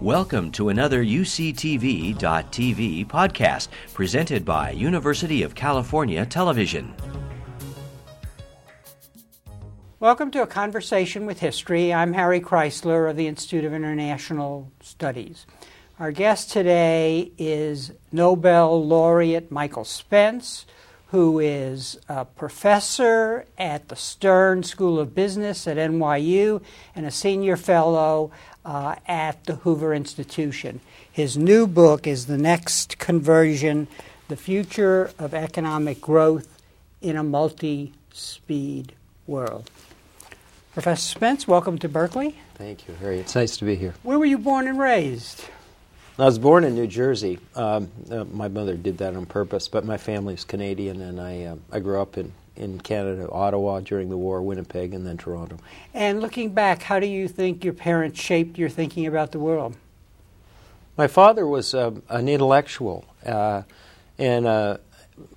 Welcome to another UCTV.tv podcast presented by University of California Television. Welcome to a conversation with history. I'm Harry Kreisler of the Institute of International Studies. Our guest today is Nobel laureate Michael Spence, who is a professor at the Stern School of Business at NYU and a senior fellow uh, at the Hoover Institution. His new book is The Next Convergence The Future of Economic Growth in a Multi Speed World. Professor Spence, welcome to Berkeley. Thank you, Harry. It's nice to be here. Where were you born and raised? I was born in New Jersey. Um, uh, my mother did that on purpose, but my family's Canadian, and I uh, I grew up in in Canada, Ottawa during the war, Winnipeg, and then Toronto. And looking back, how do you think your parents shaped your thinking about the world? My father was uh, an intellectual, uh, and uh,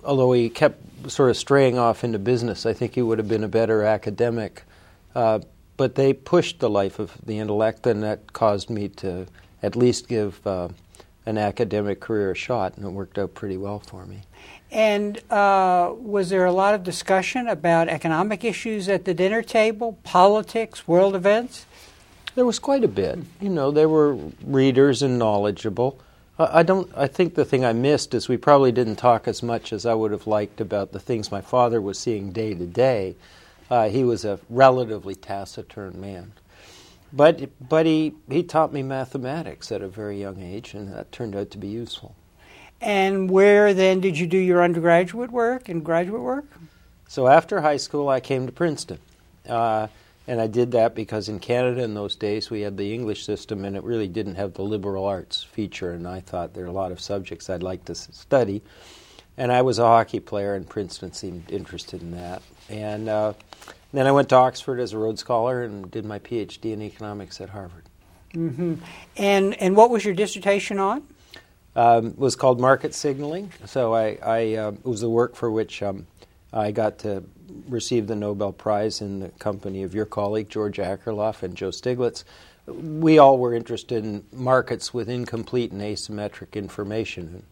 although he kept sort of straying off into business, I think he would have been a better academic. Uh, but they pushed the life of the intellect, and that caused me to at least give uh, an academic career a shot, and it worked out pretty well for me. And uh, was there a lot of discussion about economic issues at the dinner table, politics, world events? There was quite a bit. You know, there were readers and knowledgeable. I don't. I think the thing I missed is we probably didn't talk as much as I would have liked about the things my father was seeing day to day. Uh, he was a relatively taciturn man. But, but he, he taught me mathematics at a very young age, and that turned out to be useful. And where then did you do your undergraduate work and graduate work? So after high school, I came to Princeton. Uh, and I did that because in Canada in those days we had the English system and it really didn't have the liberal arts feature. And I thought there are a lot of subjects I'd like to study. And I was a hockey player, and Princeton seemed interested in that. And uh, then I went to Oxford as a Rhodes Scholar and did my PhD in economics at Harvard. Mm-hmm. And and what was your dissertation on? Um, it was called Market Signaling. So I, I uh, it was the work for which um, I got to receive the Nobel Prize in the company of your colleague George Akerlof and Joe Stiglitz. We all were interested in markets with incomplete and asymmetric information.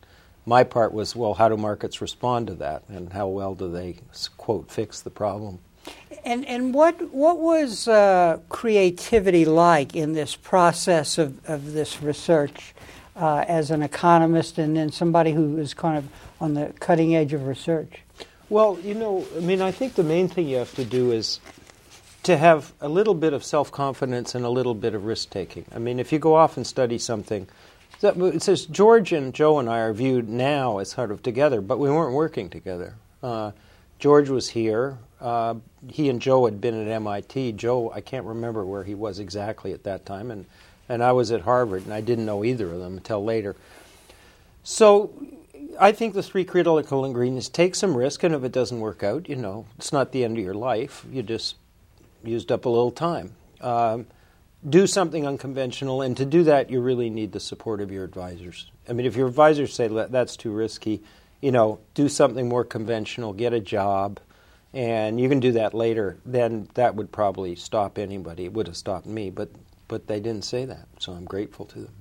And my part was, well, how do markets respond to that, and how well do they quote fix the problem? And and what what was uh, creativity like in this process of, of this research uh, as an economist and then somebody who is kind of on the cutting edge of research? Well, you know, I mean, I think the main thing you have to do is to have a little bit of self confidence and a little bit of risk taking. I mean, if you go off and study something, it says George and Joe and I are viewed now as sort of together, but we weren't working together. Uh, George was here. Uh, he and Joe had been at MIT. Joe, I can't remember where he was exactly at that time, and, and I was at Harvard, and I didn't know either of them until later. So I think the three critical ingredients take some risk, and if it doesn't work out, you know, it's not the end of your life. You just used up a little time. Um, do something unconventional, and to do that, you really need the support of your advisors. I mean, if your advisors say that's too risky, you know, do something more conventional, get a job, and you can do that later, then that would probably stop anybody. It would have stopped me, but but they didn't say that, so I'm grateful to them.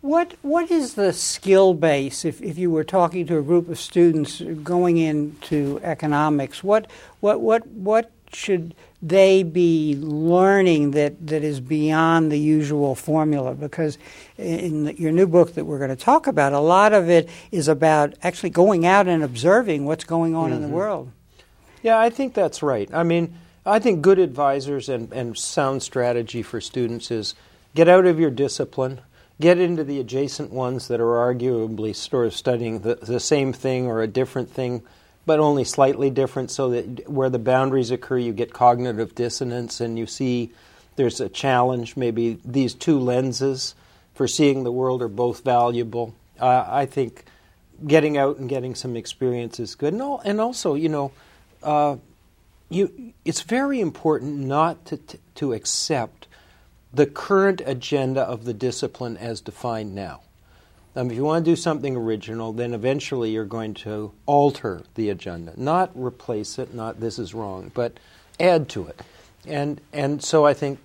What what is the skill base if, if you were talking to a group of students going into economics? What what what what should they be learning that, that is beyond the usual formula? Because in your new book that we're going to talk about, a lot of it is about actually going out and observing what's going on mm-hmm. in the mm-hmm. world. Yeah, I think that's right. I mean, I think good advisors and, and sound strategy for students is get out of your discipline, get into the adjacent ones that are arguably sort of studying the, the same thing or a different thing but only slightly different so that where the boundaries occur, you get cognitive dissonance and you see there's a challenge. Maybe these two lenses for seeing the world are both valuable. Uh, I think getting out and getting some experience is good. And, all, and also, you know, uh, you, it's very important not to, to accept the current agenda of the discipline as defined now. Um, if you want to do something original, then eventually you're going to alter the agenda, not replace it, not this is wrong, but add to it. And and so I think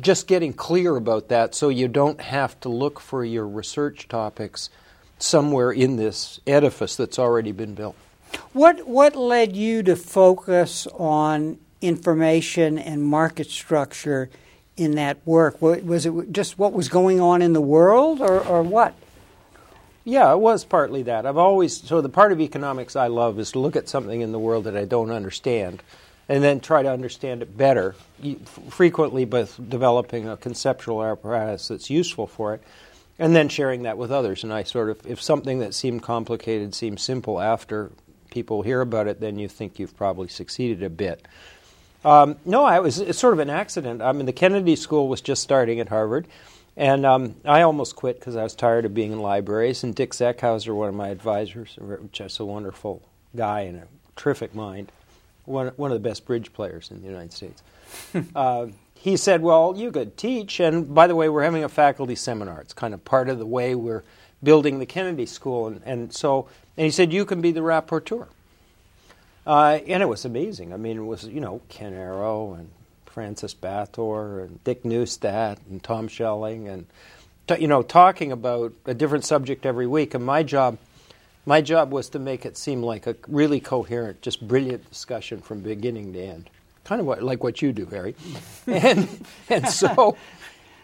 just getting clear about that so you don't have to look for your research topics somewhere in this edifice that's already been built. What what led you to focus on information and market structure in that work? Was it just what was going on in the world, or, or what? Yeah, it was partly that. I've always so the part of economics I love is to look at something in the world that I don't understand, and then try to understand it better. Frequently, by developing a conceptual apparatus that's useful for it, and then sharing that with others. And I sort of, if something that seemed complicated seems simple after people hear about it, then you think you've probably succeeded a bit. Um, no, I was it's sort of an accident. I mean, the Kennedy School was just starting at Harvard, and um, I almost quit because I was tired of being in libraries. And Dick Zeckhauser, one of my advisors, just a wonderful guy and a terrific mind, one one of the best bridge players in the United States. uh, he said, "Well, you could teach, and by the way, we're having a faculty seminar. It's kind of part of the way we're building the Kennedy School, and, and so." And he said, "You can be the rapporteur." Uh, and it was amazing. I mean, it was, you know, Ken Arrow and Francis Bator and Dick Neustadt and Tom Schelling and, t- you know, talking about a different subject every week. And my job, my job was to make it seem like a really coherent, just brilliant discussion from beginning to end. Kind of what, like what you do, Harry. and, and so,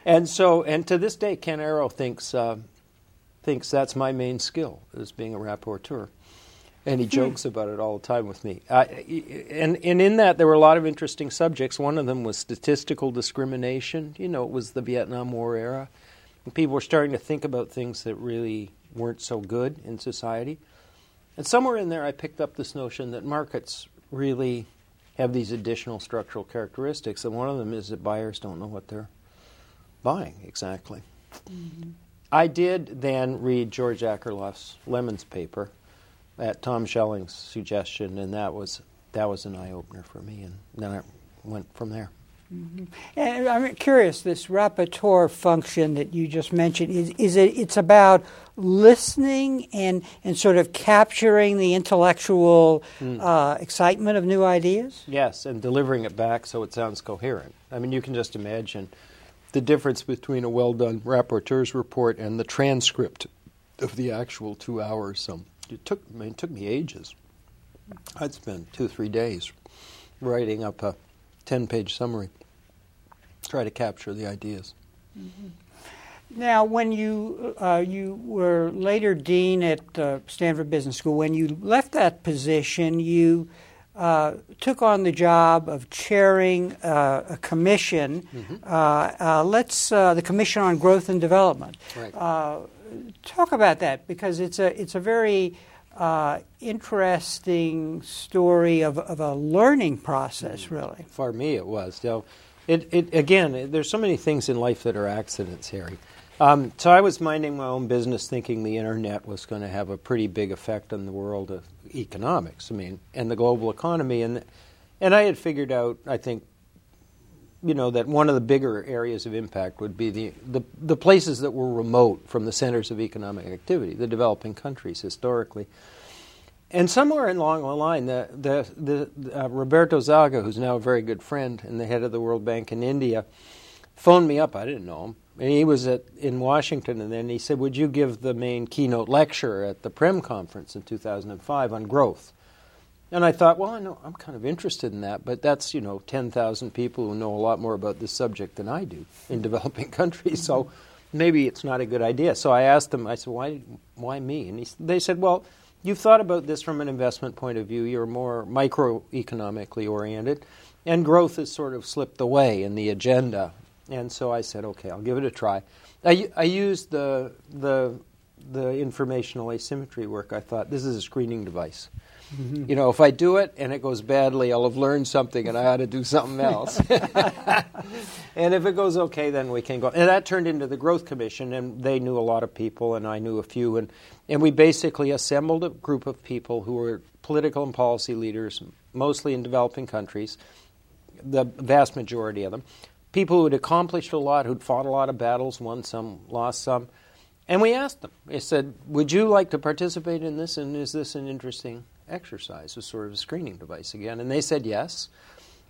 and so, and to this day, Ken Arrow thinks, uh, thinks that's my main skill, is being a rapporteur and he hmm. jokes about it all the time with me. Uh, and, and in that, there were a lot of interesting subjects. One of them was statistical discrimination. You know, it was the Vietnam War era. And people were starting to think about things that really weren't so good in society. And somewhere in there, I picked up this notion that markets really have these additional structural characteristics. And one of them is that buyers don't know what they're buying exactly. Mm-hmm. I did then read George Akerlof's Lemons paper at Tom Schelling's suggestion, and that was that was an eye opener for me, and then I went from there. Mm-hmm. And I'm curious, this rapporteur function that you just mentioned is is it? It's about listening and and sort of capturing the intellectual mm. uh, excitement of new ideas. Yes, and delivering it back so it sounds coherent. I mean, you can just imagine the difference between a well done rapporteur's report and the transcript of the actual two hours. So it took I mean, it took me ages. I'd spend two three days writing up a ten page summary, try to capture the ideas. Mm-hmm. Now, when you uh, you were later dean at uh, Stanford Business School, when you left that position, you uh, took on the job of chairing uh, a commission. Mm-hmm. Uh, uh, let's the Commission on Growth and Development. Right talk about that because it's a it's a very uh, interesting story of, of a learning process, mm. really. For me, it was. So, it, it again, it, there's so many things in life that are accidents, Harry. Um, so I was minding my own business, thinking the internet was going to have a pretty big effect on the world of economics. I mean, and the global economy, and and I had figured out, I think, you know that one of the bigger areas of impact would be the, the, the places that were remote from the centers of economic activity, the developing countries historically. And somewhere along the line, the, the, the uh, Roberto Zagha, who's now a very good friend and the head of the World Bank in India, phoned me up. I didn't know him, and he was at, in Washington. And then he said, "Would you give the main keynote lecture at the Prem conference in 2005 on growth?" And I thought, well, I know I'm kind of interested in that, but that's you know 10,000 people who know a lot more about this subject than I do in mm-hmm. developing countries. So mm-hmm. maybe it's not a good idea. So I asked them. I said, why, why me? And he, they said, well, you've thought about this from an investment point of view. You're more microeconomically oriented, and growth has sort of slipped away in the agenda. And so I said, okay, I'll give it a try. I, I used the the the informational asymmetry work. I thought this is a screening device. Mm-hmm. You know, if I do it and it goes badly, I'll have learned something and I ought to do something else. and if it goes okay, then we can go. And that turned into the Growth Commission, and they knew a lot of people, and I knew a few. And, and we basically assembled a group of people who were political and policy leaders, mostly in developing countries, the vast majority of them. People who had accomplished a lot, who'd fought a lot of battles, won some, lost some. And we asked them, I said, Would you like to participate in this? And is this an interesting exercise, a sort of a screening device again? And they said yes.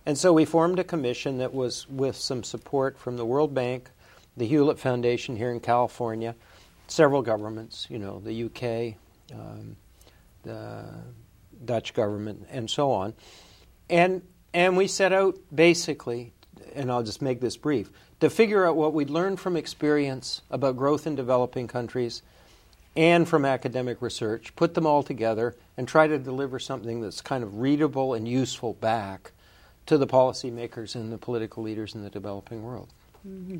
And so we formed a commission that was with some support from the World Bank, the Hewlett Foundation here in California, several governments, you know, the UK, um, the Dutch government, and so on. And, and we set out basically, and I'll just make this brief, to figure out what we'd learned from experience about growth in developing countries and from academic research, put them all together, and try to deliver something that's kind of readable and useful back to the policymakers and the political leaders in the developing world. Mm-hmm.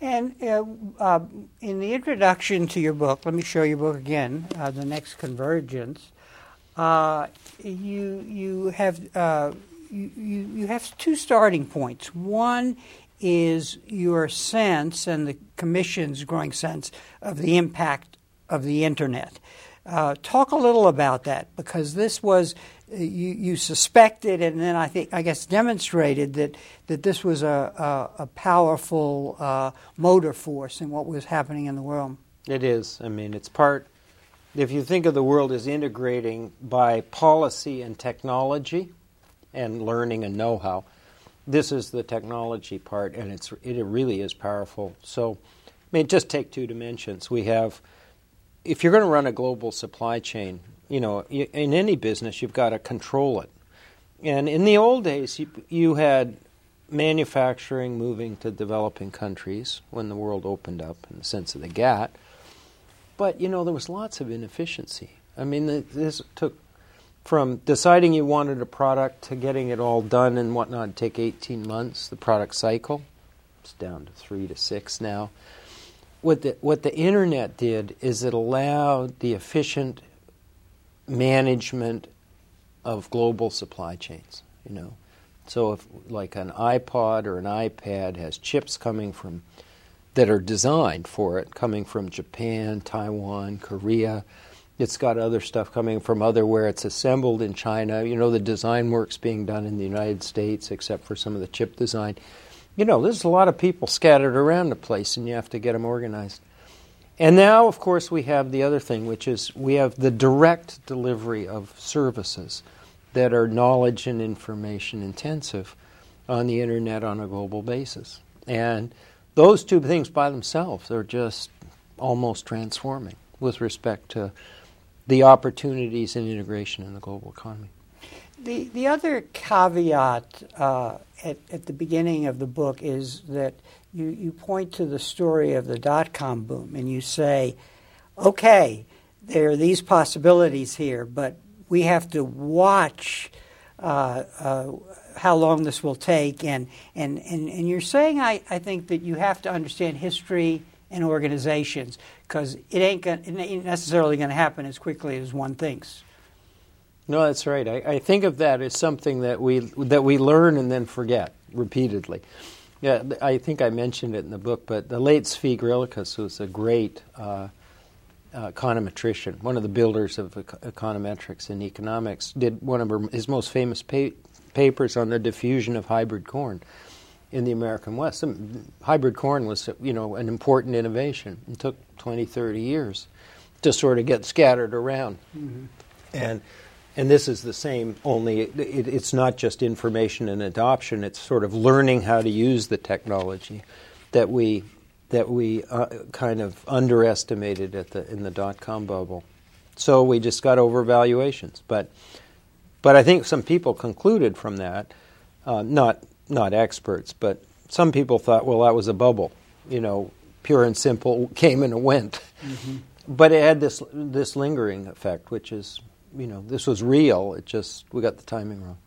And uh, uh, in the introduction to your book, let me show your book again, uh, The Next Convergence. Uh, you you have uh, you, you, you have two starting points. One is your sense and the Commission's growing sense of the impact of the internet. Uh, talk a little about that because this was you, you suspected and then I think I guess demonstrated that that this was a, a, a powerful uh, motor force in what was happening in the world. It is. I mean, it's part. If you think of the world as integrating by policy and technology, and learning and know-how, this is the technology part, and it's it really is powerful. So, I mean, just take two dimensions. We have if you're going to run a global supply chain, you know, in any business, you've got to control it. And in the old days, you, you had manufacturing moving to developing countries when the world opened up in the sense of the GATT. But, you know, there was lots of inefficiency. I mean, this took from deciding you wanted a product to getting it all done and whatnot take 18 months, the product cycle. It's down to three to six now what the what the internet did is it allowed the efficient management of global supply chains. You know, so if like an iPod or an iPad has chips coming from that are designed for it, coming from Japan, Taiwan, Korea. It's got other stuff coming from other where it's assembled in China. You know, the design work's being done in the United States, except for some of the chip design you know, there's a lot of people scattered around the place, and you have to get them organized. And now, of course, we have the other thing, which is we have the direct delivery of services that are knowledge and information intensive on the internet on a global basis. And those two things by themselves are just almost transforming with respect to the opportunities and integration in the global economy. The, the other caveat uh, at, at the beginning of the book is that you, you point to the story of the dot com boom and you say, okay, there are these possibilities here, but we have to watch uh, uh, how long this will take. And, and, and, and you're saying, I, I think, that you have to understand history and organizations because it ain't, gonna, it ain't necessarily going to happen as quickly as one thinks. No, that's right. I, I, think of that as something that we that we learn and then forget repeatedly. Yeah, I think I mentioned it in the book, but the late Zvi Griliches was a great uh, uh, econometrician, one of the builders of econometrics and economics. Did one of her, his most famous pa- papers on the diffusion of hybrid corn in the American West. Some, hybrid corn was, you know, an important innovation. It took 20, 30 years to sort of get scattered around, mm-hmm. and and this is the same, only it, it, it's not just information and adoption, it's sort of learning how to use the technology that we, that we uh, kind of underestimated at the, in the dot com bubble. So we just got over valuations. But, but I think some people concluded from that, uh, not, not experts, but some people thought, well, that was a bubble. You know, pure and simple came and went. Mm-hmm. But it had this, this lingering effect, which is you know, this was real. It just, we got the timing wrong.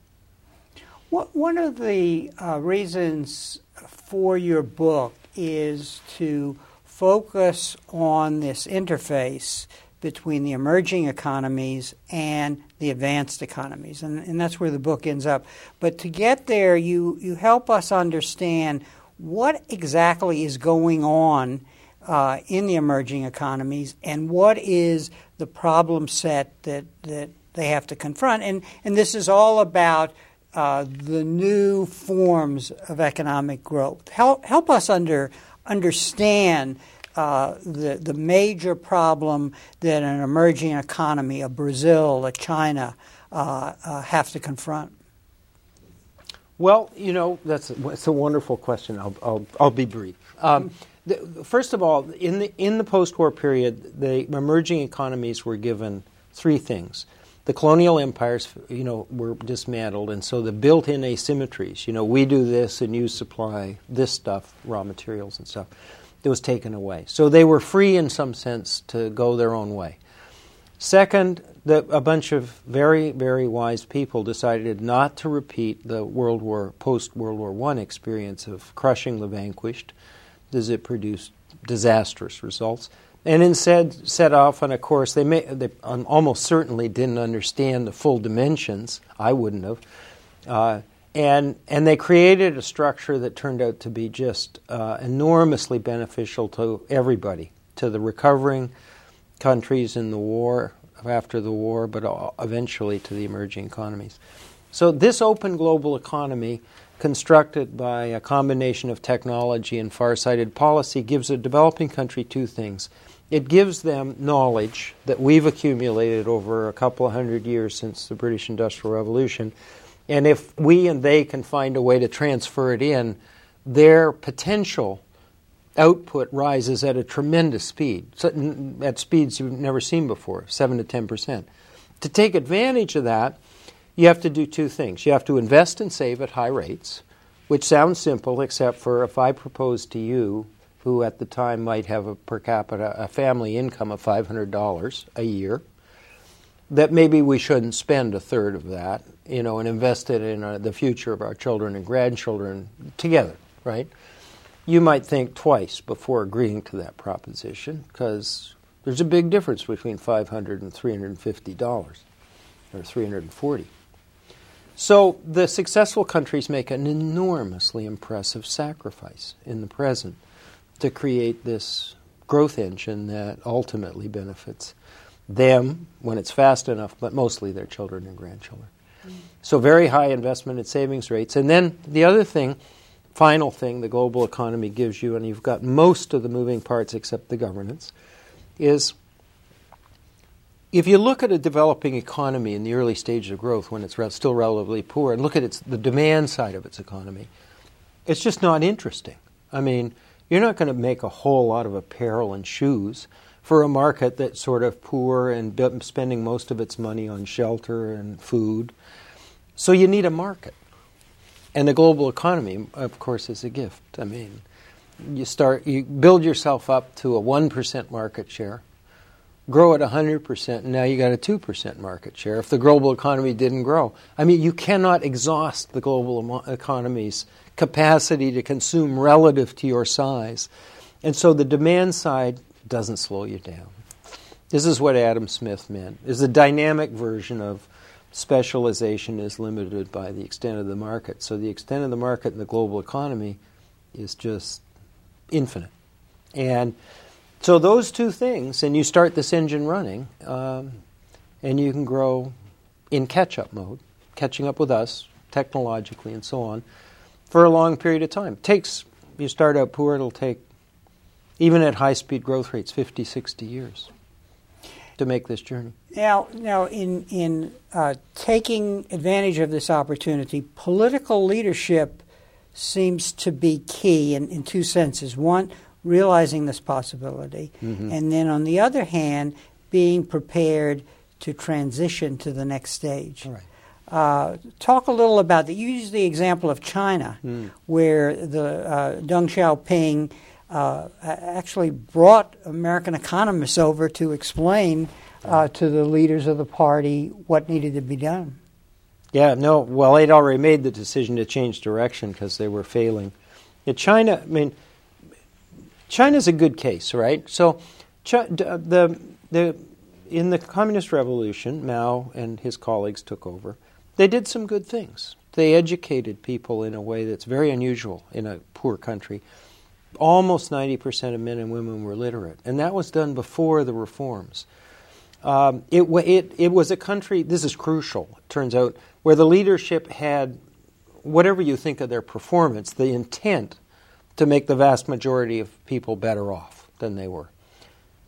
One of the uh, reasons for your book is to focus on this interface between the emerging economies and the advanced economies. And, and that's where the book ends up. But to get there, you, you help us understand what exactly is going on uh, in the emerging economies and what is the problem set that, that they have to confront. And, and this is all about uh, the new forms of economic growth. Help, help us under, understand uh, the, the major problem that an emerging economy, a Brazil, a China, uh, uh have to confront. Well, you know, that's it's a wonderful question. I'll, I'll, I'll be brief. Um, first of all, in the, in the post war period, the emerging economies were given three things. The colonial empires, you know, were dismantled, and so the built in asymmetries, you know, we do this and you supply this stuff, raw materials and stuff, it was taken away. So they were free in some sense to go their own way. Second, the, a bunch of very, very wise people decided not to repeat the World War, post World War One experience of crushing the vanquished, as it produce disastrous results, and instead set off on a course. They, may, they almost certainly didn't understand the full dimensions. I wouldn't have. Uh, and, and they created a structure that turned out to be just uh, enormously beneficial to everybody, to the recovering countries in the war, after the war, but eventually to the emerging economies. So, this open global economy, constructed by a combination of technology and far sighted policy, gives a developing country two things. It gives them knowledge that we've accumulated over a couple of hundred years since the British Industrial Revolution. And if we and they can find a way to transfer it in, their potential output rises at a tremendous speed, at speeds you've never seen before, 7 to 10 percent. To take advantage of that, you have to do two things. You have to invest and save at high rates, which sounds simple, except for if I propose to you, who at the time might have a per capita, a family income of $500 a year, that maybe we shouldn't spend a third of that, you know, and invest it in uh, the future of our children and grandchildren together, right? you might think twice before agreeing to that proposition because there's a big difference between $500 and $350 or 340 so the successful countries make an enormously impressive sacrifice in the present to create this growth engine that ultimately benefits them when it's fast enough, but mostly their children and grandchildren. So, very high investment and savings rates. And then the other thing final thing the global economy gives you, and you've got most of the moving parts except the governance, is if you look at a developing economy in the early stages of growth when it's still relatively poor and look at its, the demand side of its economy, it's just not interesting. I mean, you're not going to make a whole lot of apparel and shoes for a market that's sort of poor and spending most of its money on shelter and food. So you need a market. And the global economy, of course, is a gift. I mean, you start, you build yourself up to a 1% market share, grow at 100%, and now you got a 2% market share if the global economy didn't grow. I mean, you cannot exhaust the global economy's capacity to consume relative to your size. And so the demand side doesn't slow you down. This is what Adam Smith meant. Is a dynamic version of specialization is limited by the extent of the market. So the extent of the market in the global economy is just infinite. And so those two things, and you start this engine running, um, and you can grow in catch up mode, catching up with us technologically and so on, for a long period of time. It takes, you start out poor, it'll take, even at high speed growth rates, 50, 60 years to make this journey. Now, now in in uh, taking advantage of this opportunity, political leadership seems to be key in, in two senses. One, realizing this possibility, mm-hmm. and then on the other hand, being prepared to transition to the next stage. Right. Uh, talk a little about that. You use the example of China, mm. where the uh, Deng Xiaoping uh, actually brought American economists over to explain uh, to the leaders of the party what needed to be done. Yeah, no, well, they'd already made the decision to change direction because they were failing. Yeah, China, I mean, China's a good case, right? So, the, the, in the Communist Revolution, Mao and his colleagues took over. They did some good things. They educated people in a way that's very unusual in a poor country. Almost 90% of men and women were literate, and that was done before the reforms. Um, it, it, it was a country, this is crucial, it turns out, where the leadership had, whatever you think of their performance, the intent to make the vast majority of people better off than they were.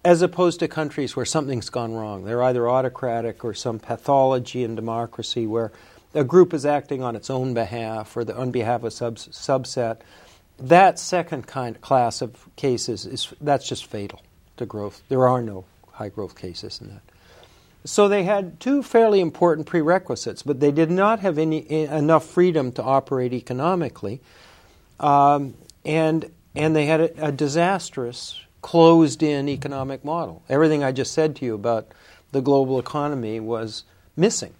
As opposed to countries where something's gone wrong. They're either autocratic or some pathology in democracy where a group is acting on its own behalf or the, on behalf of a sub, subset, that second kind class of cases is that's just fatal to growth. There are no high growth cases in that. So they had two fairly important prerequisites, but they did not have any enough freedom to operate economically, um, and and they had a, a disastrous closed-in economic model. Everything I just said to you about the global economy was missing.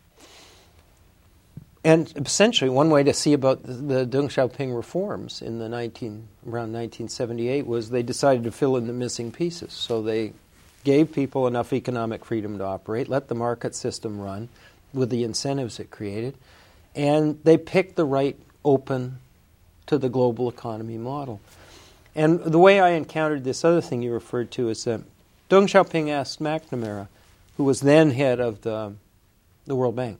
And essentially, one way to see about the, the Deng Xiaoping reforms in the 19, around 1978 was they decided to fill in the missing pieces. So they gave people enough economic freedom to operate, let the market system run with the incentives it created, and they picked the right open to the global economy model. And the way I encountered this other thing you referred to is that Deng Xiaoping asked McNamara, who was then head of the, the World Bank,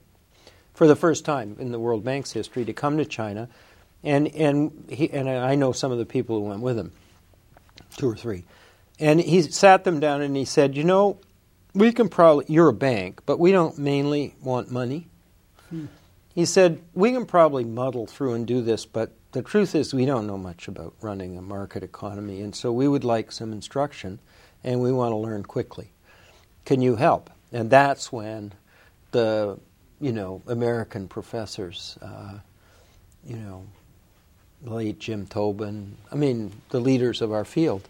for the first time in the World Bank's history, to come to China. And, and, he, and I know some of the people who went with him, two or three. And he sat them down and he said, You know, we can probably, you're a bank, but we don't mainly want money. Hmm. He said, We can probably muddle through and do this, but the truth is we don't know much about running a market economy, and so we would like some instruction and we want to learn quickly. Can you help? And that's when the, you know, American professors, uh, you know, late Jim Tobin, I mean, the leaders of our field,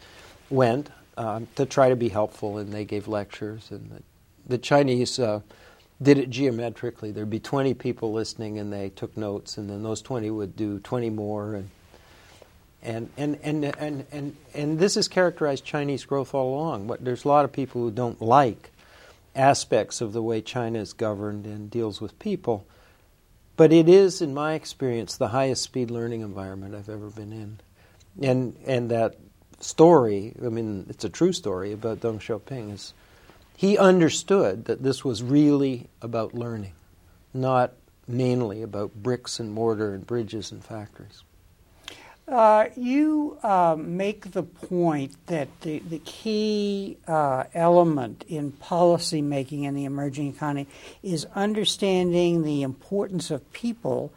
went um, to try to be helpful, and they gave lectures. And the, the Chinese uh, did it geometrically. There'd be 20 people listening, and they took notes, and then those 20 would do 20 more. And and and and and and, and this has characterized Chinese growth all along. But there's a lot of people who don't like aspects of the way China is governed and deals with people. But it is, in my experience, the highest speed learning environment I've ever been in. And and that story, I mean, it's a true story about Deng Xiaoping, is he understood that this was really about learning, not mainly about bricks and mortar and bridges and factories. Uh, you uh, make the point that the, the key uh, element in policy making in the emerging economy is understanding the importance of people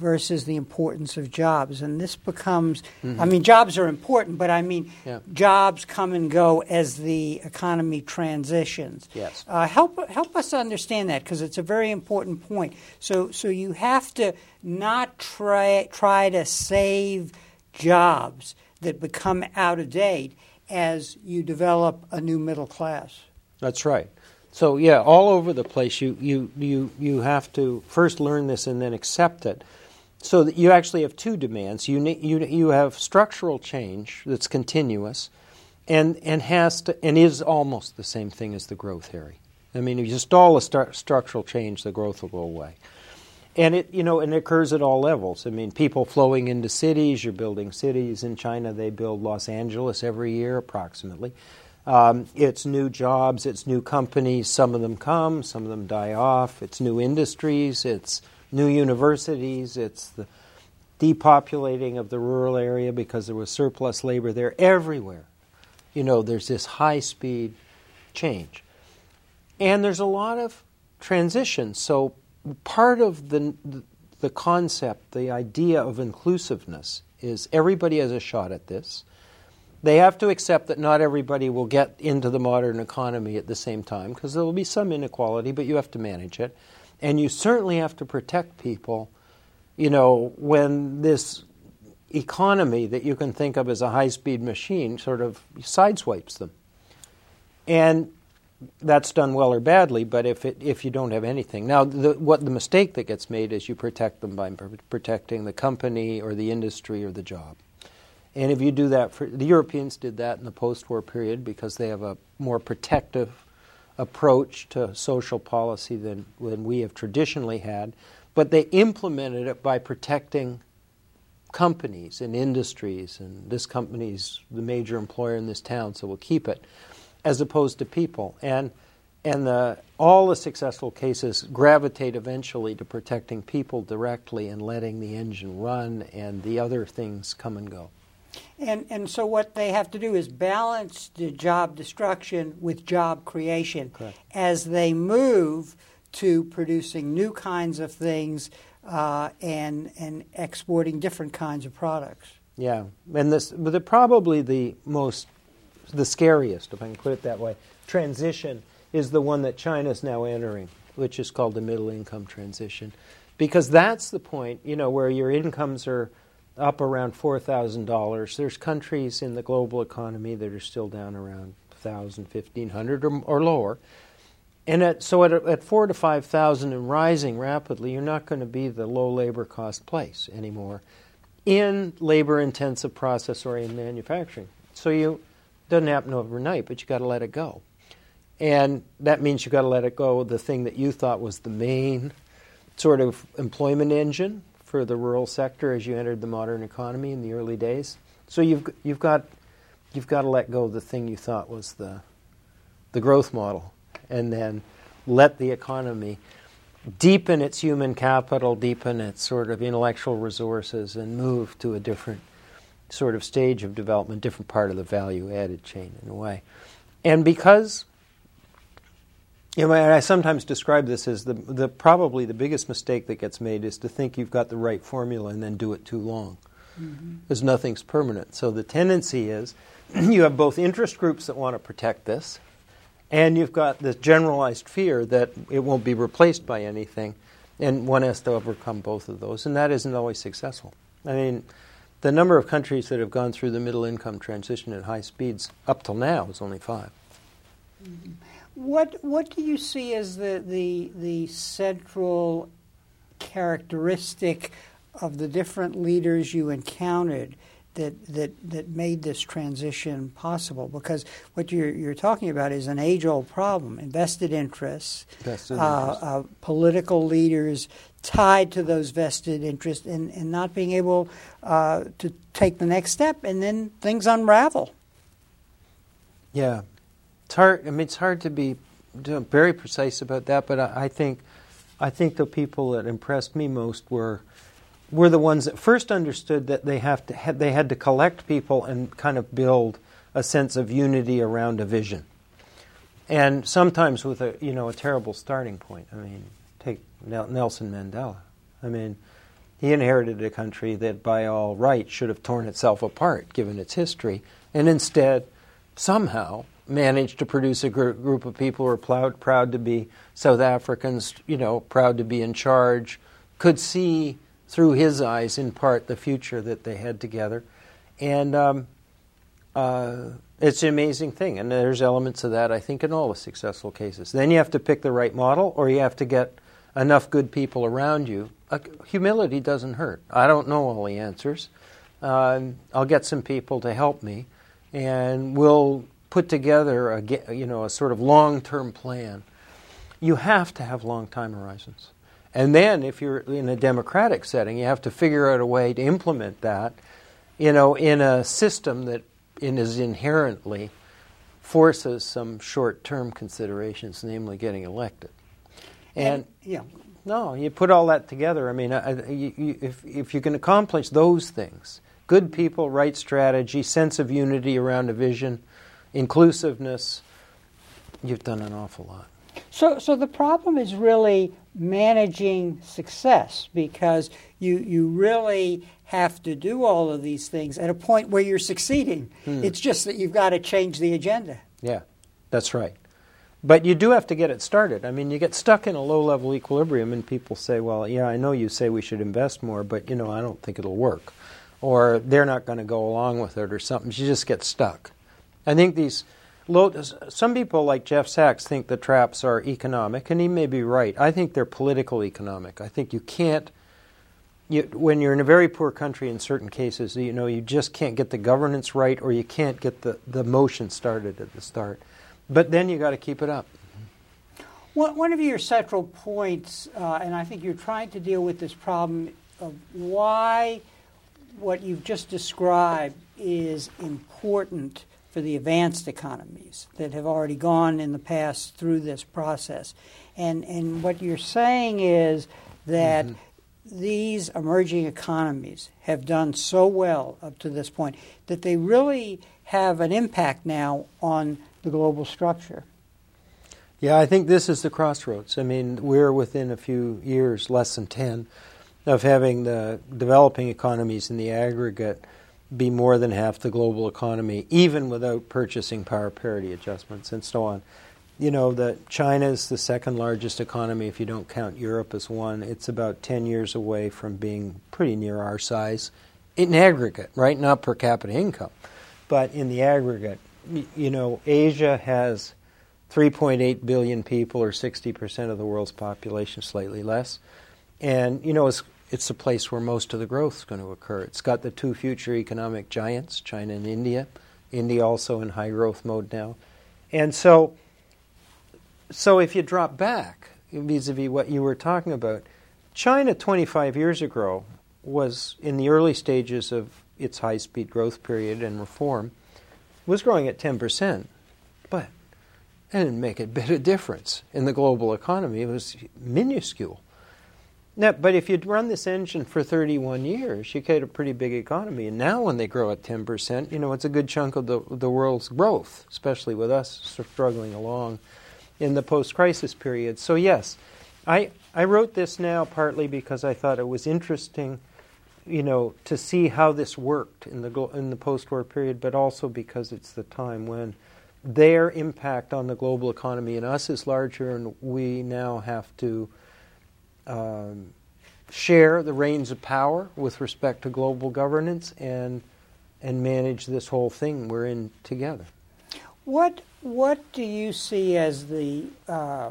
versus the importance of jobs. And this becomes, mm-hmm. I mean, jobs are important, but I mean, yeah. jobs come and go as the economy transitions. Yes. Uh, help, help us understand that because it's a very important point. So, so you have to not try, try to save jobs that become out of date as you develop a new middle class. That's right. So yeah, all over the place, you you you you have to first learn this and then accept it. So that you actually have two demands. You, ne- you, you have structural change that's continuous and, and, has to, and is almost the same thing as the growth, Harry. I mean, if you stall a st- structural change, the growth will go away. And it, you know, and it occurs at all levels. I mean, people flowing into cities. You're building cities in China. They build Los Angeles every year, approximately. Um, it's new jobs. It's new companies. Some of them come. Some of them die off. It's new industries. It's new universities, it's the depopulating of the rural area because there was surplus labor there. Everywhere, you know, there's this high speed change. And there's a lot of transition. So, part of the, the concept, the idea of inclusiveness, is everybody has a shot at this. They have to accept that not everybody will get into the modern economy at the same time because there will be some inequality, but you have to manage it. And you certainly have to protect people, you know, when this economy that you can think of as a high speed machine sort of sideswipes them. And that's done well or badly, but if, it, if you don't have anything. Now, the, what the mistake that gets made is you protect them by protecting the company or the industry or the job. And if you do that, for, the Europeans did that in the post war period because they have a more protective approach to social policy than, than we have traditionally had, but they implemented it by protecting companies and industries, and this company's the major employer in this town, so we'll keep it, as opposed to people. And and the, all the successful cases gravitate eventually to protecting people directly and letting the engine run, and the other things come and go. And, and so what they have to do is balance the job destruction with job creation Correct. as they move to producing new kinds of things uh, and and exporting different kinds of products. Yeah, and this, but the, probably the most, the scariest, if I can put it that way, transition is the one that China is now entering, which is called the middle income transition, because that's the point, you know, where your incomes are up around four thousand dollars. There's countries in the global economy that are still down around thousand, fifteen hundred, or, or lower. And at, so at, at four to five thousand and rising rapidly, you're not going to be the low labor cost place anymore in labor intensive process oriented manufacturing. So you doesn't happen overnight, but you got to let it go. And that means you got to let it go the thing that you thought was the main sort of employment engine for the rural sector as you entered the modern economy in the early days. So you've you've got you've got to let go of the thing you thought was the the growth model and then let the economy deepen its human capital, deepen its sort of intellectual resources, and move to a different sort of stage of development, different part of the value added chain in a way. And because you know, I sometimes describe this as the, the probably the biggest mistake that gets made is to think you've got the right formula and then do it too long. Mm-hmm. Because nothing's permanent. So the tendency is you have both interest groups that want to protect this, and you've got this generalized fear that it won't be replaced by anything, and one has to overcome both of those, and that isn't always successful. I mean, the number of countries that have gone through the middle income transition at high speeds up till now is only 5 mm-hmm. What what do you see as the the the central characteristic of the different leaders you encountered that, that, that made this transition possible because what you're, you're talking about is an age old problem invested interests, vested uh, interests. Uh, political leaders tied to those vested interests and, and not being able uh, to take the next step, and then things unravel. Yeah. It's hard. I mean, it's hard to be very precise about that, but I, I think, I think the people that impressed me most were were the ones that first understood that they have to had, they had to collect people and kind of build a sense of unity around a vision. And sometimes with a you know a terrible starting point. I mean, take Nelson Mandela. I mean, he inherited a country that by all rights should have torn itself apart given its history, and instead somehow managed to produce a gr- group of people who are proud, proud to be South Africans, you know, proud to be in charge, could see through his eyes, in part, the future that they had together. And um, uh, it's an amazing thing. And there's elements of that, I think, in all the successful cases. Then you have to pick the right model, or you have to get enough good people around you. Uh, humility doesn't hurt. I don't know all the answers. Uh, I'll get some people to help me, and we'll put together a you know a sort of long-term plan. You have to have long time horizons. And then, if you're in a democratic setting, you have to figure out a way to implement that, you know, in a system that is inherently forces some short-term considerations, namely getting elected. And, and yeah, no, you put all that together. I mean, I, you, you, if if you can accomplish those things, good people, right strategy, sense of unity around a vision, inclusiveness, you've done an awful lot. So, so the problem is really managing success because you you really have to do all of these things at a point where you're succeeding. Hmm. It's just that you've got to change the agenda. Yeah, that's right. But you do have to get it started. I mean, you get stuck in a low level equilibrium, and people say, "Well, yeah, I know you say we should invest more, but you know, I don't think it'll work," or they're not going to go along with it, or something. You just get stuck. I think these some people like Jeff Sachs think the traps are economic, and he may be right. I think they're political economic. I think you can't, you, when you're in a very poor country, in certain cases, you know, you just can't get the governance right, or you can't get the, the motion started at the start. But then you got to keep it up. One of your central points, uh, and I think you're trying to deal with this problem of why what you've just described is important for the advanced economies that have already gone in the past through this process. And, and what you're saying is that mm-hmm. these emerging economies have done so well up to this point that they really have an impact now on the global structure. Yeah, I think this is the crossroads. I mean, we're within a few years, less than 10, of having the developing economies in the aggregate be more than half the global economy, even without purchasing power parity adjustments and so on. You know that China is the second largest economy if you don't count Europe as one. It's about 10 years away from being pretty near our size in aggregate, right? Not per capita income, but in the aggregate. You know, Asia has 3.8 billion people, or 60% of the world's population, slightly less. And, you know, it's, it's a place where most of the growth is going to occur. It's got the two future economic giants, China and India. India also in high growth mode now. And so, so if you drop back vis a vis what you were talking about, China 25 years ago was in the early stages of its high speed growth period and reform, was growing at 10%. But it didn't make a bit of difference in the global economy. It was minuscule. But if you'd run this engine for 31 years, you get a pretty big economy. And now, when they grow at 10%, you know, it's a good chunk of the, the world's growth, especially with us struggling along in the post crisis period. So, yes, I, I wrote this now partly because I thought it was interesting, you know, to see how this worked in the, in the post war period, but also because it's the time when their impact on the global economy and us is larger, and we now have to um, share the reins of power with respect to global governance and and manage this whole thing we're in together. What what do you see as the uh,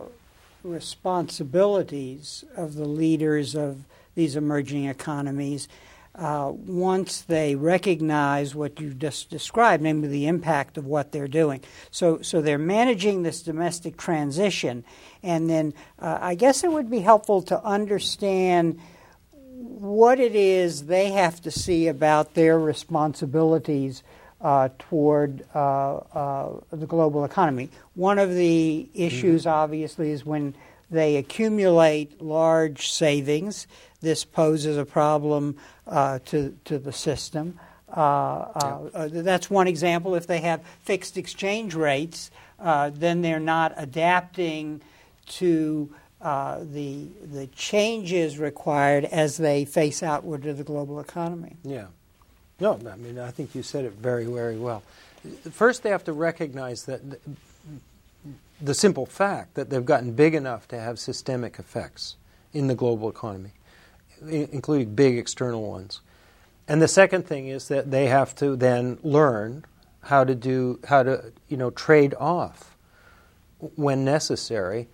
responsibilities of the leaders of these emerging economies? Uh, once they recognize what you just described, namely the impact of what they're doing. So, so they're managing this domestic transition, and then uh, I guess it would be helpful to understand what it is they have to see about their responsibilities uh, toward uh, uh, the global economy. One of the issues, mm-hmm. obviously, is when they accumulate large savings. This poses a problem uh, to, to the system. Uh, uh, uh, that's one example. If they have fixed exchange rates, uh, then they're not adapting to the, the changes required as they face outward to the global economy. Yeah. No, I mean, I think you said it very, very well. First, they have to recognize that the simple fact that they've gotten big enough to have systemic effects in the global economy including big external ones. And the second thing is that they have to then learn how to do how to you know trade off when necessary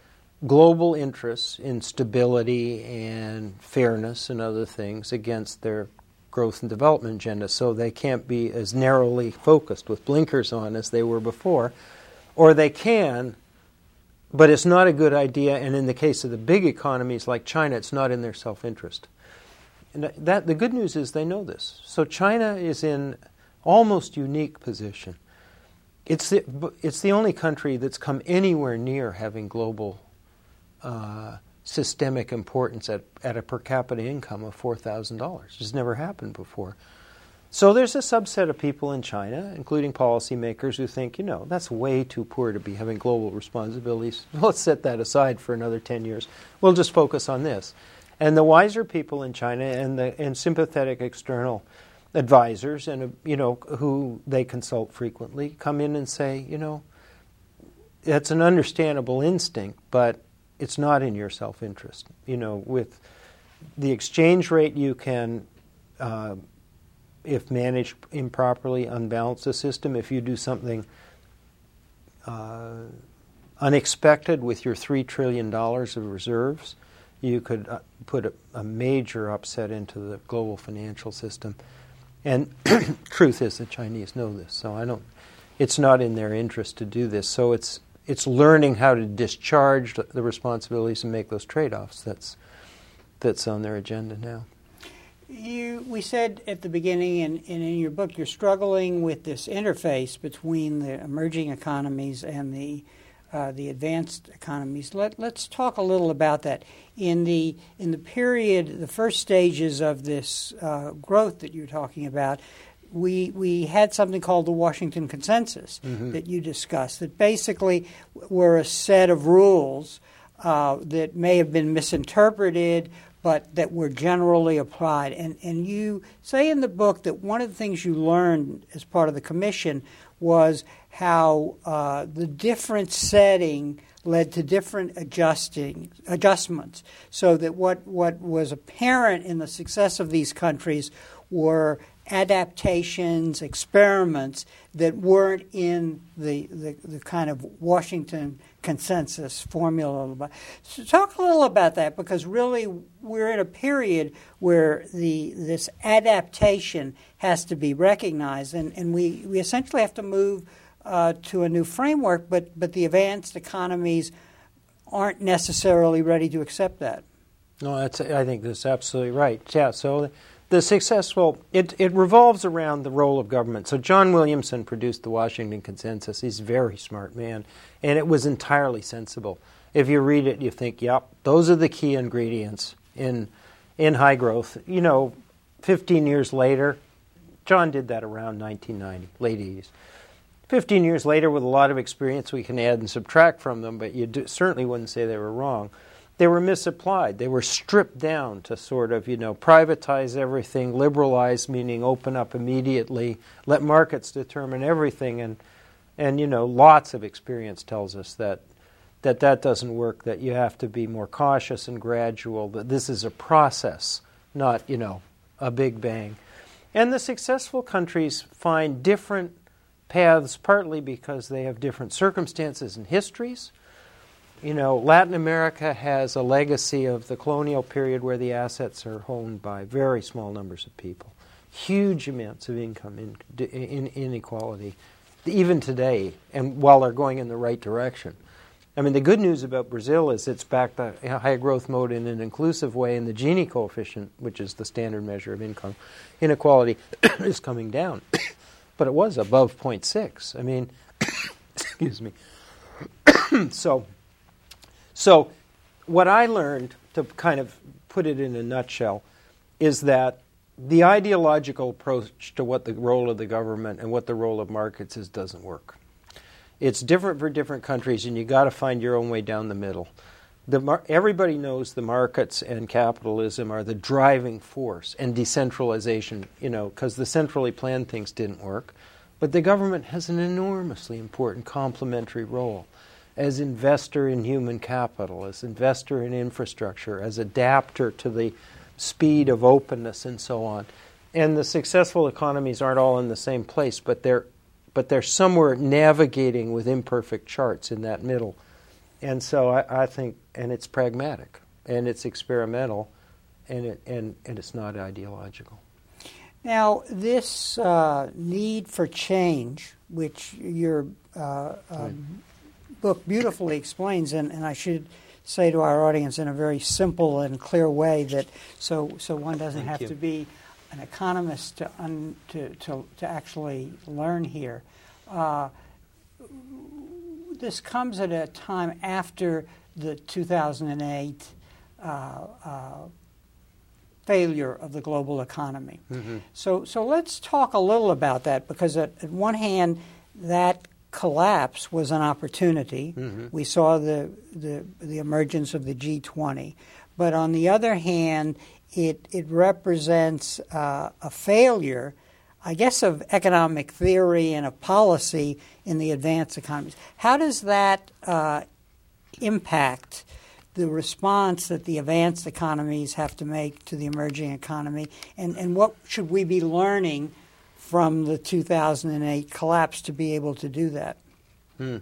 global interests in stability and fairness and other things against their growth and development agenda so they can't be as narrowly focused with blinkers on as they were before or they can but it's not a good idea and in the case of the big economies like China it's not in their self-interest and that the good news is they know this. So China is in almost unique position. It's the, it's the only country that's come anywhere near having global uh, systemic importance at, at a per capita income of $4,000. It's never happened before. So there's a subset of people in China, including policymakers, who think, you know, that's way too poor to be having global responsibilities. Let's set that aside for another 10 years. We'll just focus on this. And the wiser people in China and the and sympathetic external advisors and you know who they consult frequently come in and say, you know, that's an understandable instinct, but it's not in your self-interest. You know, with the exchange rate, you can, uh, if managed improperly, unbalance the system. If you do something uh, unexpected with your three trillion dollars of reserves, you could uh, put a, a, major upset into the global financial system. And truth is, the Chinese know this, so I don't. It's not in their interest to do this. So it's it's learning how to discharge the responsibilities and make those trade-offs. That's that's on their agenda now. You, we said at the beginning, and, and, in your book, you're struggling with this interface between the emerging economies and the uh, the advanced economies. Let, let's talk a little about that. In the in the period, the first stages of this uh, growth that you're talking about, we we had something called the Washington Consensus mm-hmm. that you discussed. That basically were a set of rules uh, that may have been misinterpreted, but that were generally applied. And, and you say in the book that one of the things you learned as part of the commission was how uh, the different setting led to different adjusting adjustments, so that what, what was apparent in the success of these countries were adaptations, experiments that weren't in the, the, the, kind of Washington consensus formula. So talk a little about that because really we're in a period where the this adaptation has to be recognized, and, and we, we essentially have to move uh, to a new framework, but, but the advanced economies aren't necessarily ready to accept that. No, that's, I think that's absolutely right. Yeah, so the successful it, it revolves around the role of government. So John Williamson produced the Washington Consensus. He's a very smart man, and it was entirely sensible. If you read it, you think, "Yep, those are the key ingredients in in high growth." You know, 15 years later, John did that around 1990, late 80s. 15 years later, with a lot of experience, we can add and subtract from them, but you do, certainly wouldn't say they were wrong they were misapplied. They were stripped down to sort of, you know, privatize everything, liberalize, meaning open up immediately, let markets determine everything. And, and you know, lots of experience tells us that, that that doesn't work, that you have to be more cautious and gradual, that this is a process, not, you know, a big bang. And the successful countries find different paths, partly because they have different circumstances and histories you know, Latin America has a legacy of the colonial period where the assets are owned by very small numbers of people, huge amounts of income in, in, inequality, even today, and while they're going in the right direction. I mean, the good news about Brazil is it's back to high growth mode in an inclusive way, and the Gini coefficient, which is the standard measure of income inequality, is coming down. but it was above 0.6. I mean, excuse me. so so, what I learned, to kind of put it in a nutshell, is that the ideological approach to what the role of the government and what the role of markets is doesn't work. It's different for different countries, and you've got to find your own way down the middle. The mar- everybody knows the markets and capitalism are the driving force, and decentralization, you know, because the centrally planned things didn't work. But the government has an enormously important complementary role as investor in human capital, as investor in infrastructure, as adapter to the speed of openness and so on. And the successful economies aren't all in the same place, but they're but they're somewhere navigating with imperfect charts in that middle. And so I, I think, and it's pragmatic, and it's experimental, and it and, and it's not ideological. Now, this uh, need for change, which you're uh, um, book beautifully explains, and, and I should say to our audience in a very simple and clear way that so so one doesn't Thank have you. to be an economist to un, to, to, to actually learn here. Uh, this comes at a time after the 2008 uh, uh, failure of the global economy. Mm-hmm. So, so let's talk a little about that because, at, at one hand, that collapse was an opportunity. Mm-hmm. We saw the, the, the emergence of the G20. But on the other hand, it, it represents uh, a failure, I guess, of economic theory and of policy in the advanced economies. How does that uh, impact the response that the advanced economies have to make to the emerging economy? And, and what should we be learning? From the 2008 collapse to be able to do that. Hmm.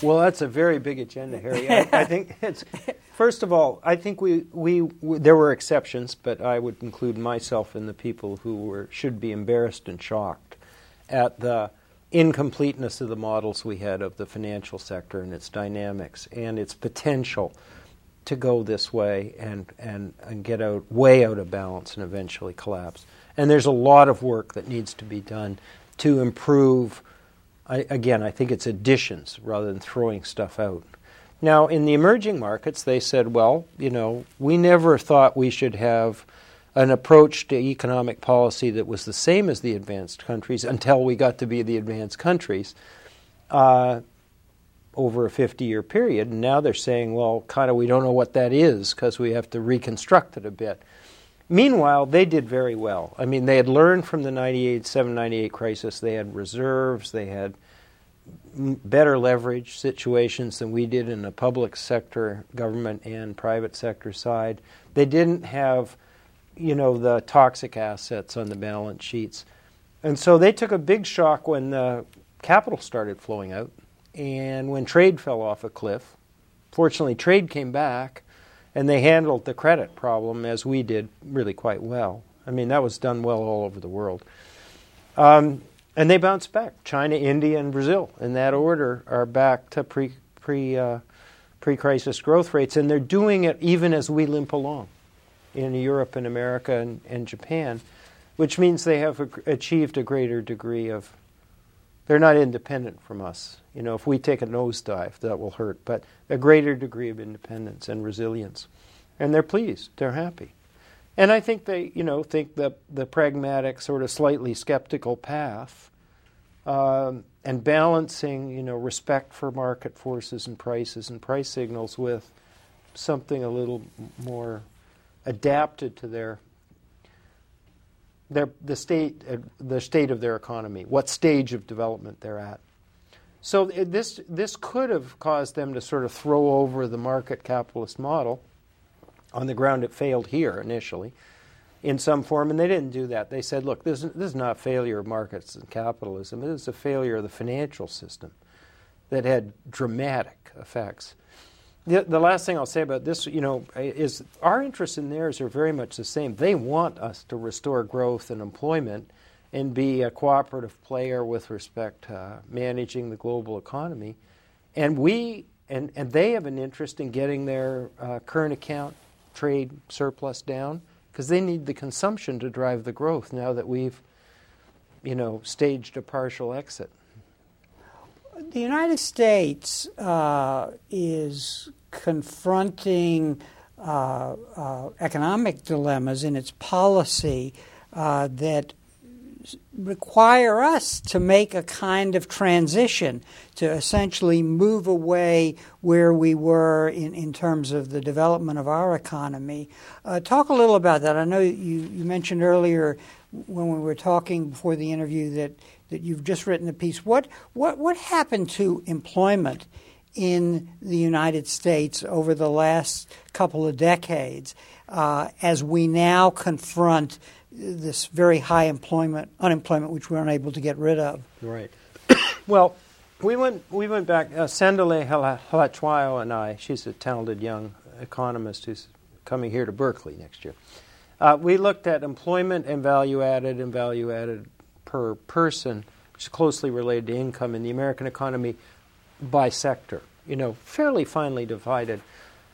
Well, that's a very big agenda, Harry. I, I, think it's first of all, I think we, we, we there were exceptions, but I would include myself in the people who were should be embarrassed and shocked at the incompleteness of the models we had of the financial sector and its dynamics and its potential to go this way and, and, and get out way out of balance and eventually collapse. And there's a lot of work that needs to be done to improve. I, again, I think it's additions rather than throwing stuff out. Now, in the emerging markets, they said, well, you know, we never thought we should have an approach to economic policy that was the same as the advanced countries until we got to be the advanced countries. Uh, over a 50 year period. And now they're saying, well, kind of, we don't know what that is because we have to reconstruct it a bit. Meanwhile, they did very well. I mean, they had learned from the 98, 798 crisis. They had reserves. They had better leverage situations than we did in the public sector, government and private sector side. They didn't have, you know, the toxic assets on the balance sheets. And so they took a big shock when the capital started flowing out and when trade fell off a cliff. Fortunately, trade came back and they handled the credit problem as we did really quite well. I mean, that was done well all over the world. Um, and they bounced back. China, India, and Brazil, in that order, are back to pre pre uh, pre crisis growth rates, and they're doing it even as we limp along in Europe and America and, and Japan, which means they have a, achieved a greater degree of. They're not independent from us. You know, if we take a nosedive, that will hurt, but a greater degree of independence and resilience. And they're pleased, they're happy. And I think they, you know, think that the pragmatic, sort of slightly skeptical path um, and balancing, you know, respect for market forces and prices and price signals with something a little more adapted to their their the state uh, the state of their economy, what stage of development they're at. So this this could have caused them to sort of throw over the market capitalist model on the ground it failed here initially in some form, and they didn't do that. They said, look, this, this is not a failure of markets and capitalism, this is a failure of the financial system that had dramatic effects. The, the last thing I'll say about this, you know, is our interests and theirs are very much the same. They want us to restore growth and employment and be a cooperative player with respect to managing the global economy. And we and, and they have an interest in getting their uh, current account trade surplus down because they need the consumption to drive the growth now that we've, you know, staged a partial exit. The United States uh, is confronting uh, uh, economic dilemmas in its policy uh, that require us to make a kind of transition to essentially move away where we were in, in terms of the development of our economy. Uh, talk a little about that. I know you, you mentioned earlier when we were talking before the interview that, that you've just written a piece. What, what, what happened to employment in the United States over the last couple of decades uh, as we now confront this very high employment, unemployment, which we are unable to get rid of. Right. well, we went we went back. Uh, Sandile Hlatshwayo and I. She's a talented young economist who's coming here to Berkeley next year. Uh, we looked at employment and value added and value added per person, which is closely related to income in the American economy by sector. You know, fairly finely divided.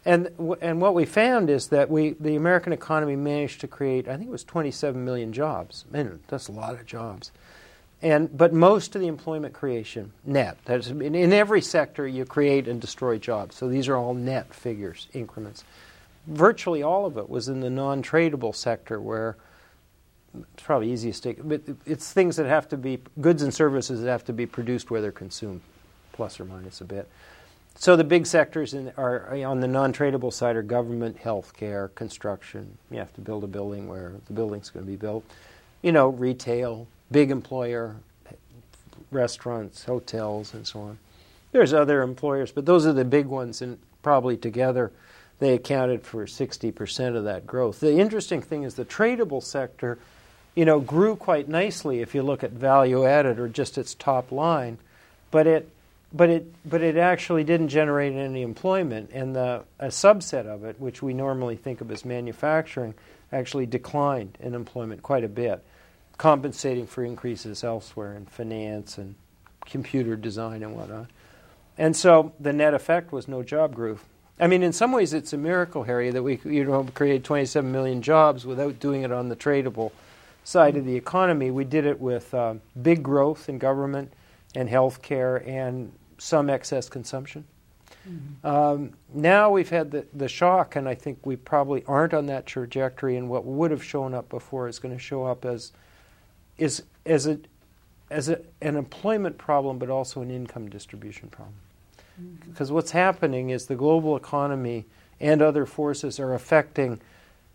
And, and what we found is that we, the American economy managed to create, I think it was 27 million jobs. Man, that's a lot of jobs. And, but most of the employment creation, net, that's, in, in every sector you create and destroy jobs. So these are all net figures, increments. Virtually all of it was in the non tradable sector where it's probably easiest to, but it's things that have to be, goods and services that have to be produced where they're consumed, plus or minus a bit. So the big sectors in, are on the non-tradable side are government, healthcare, construction. You have to build a building where the building's going to be built. You know, retail, big employer, restaurants, hotels, and so on. There's other employers, but those are the big ones, and probably together they accounted for 60% of that growth. The interesting thing is the tradable sector, you know, grew quite nicely if you look at value added or just its top line, but it but it but it actually didn't generate any employment, and the a subset of it, which we normally think of as manufacturing, actually declined in employment quite a bit, compensating for increases elsewhere in finance and computer design and whatnot. And so the net effect was no job growth. I mean, in some ways, it's a miracle, Harry, that we you know created 27 million jobs without doing it on the tradable side of the economy. We did it with uh, big growth in government and healthcare and some excess consumption. Mm-hmm. Um, now we've had the, the shock, and I think we probably aren't on that trajectory. And what would have shown up before is going to show up as is as a as a, an employment problem, but also an income distribution problem. Because what's happening is the global economy and other forces are affecting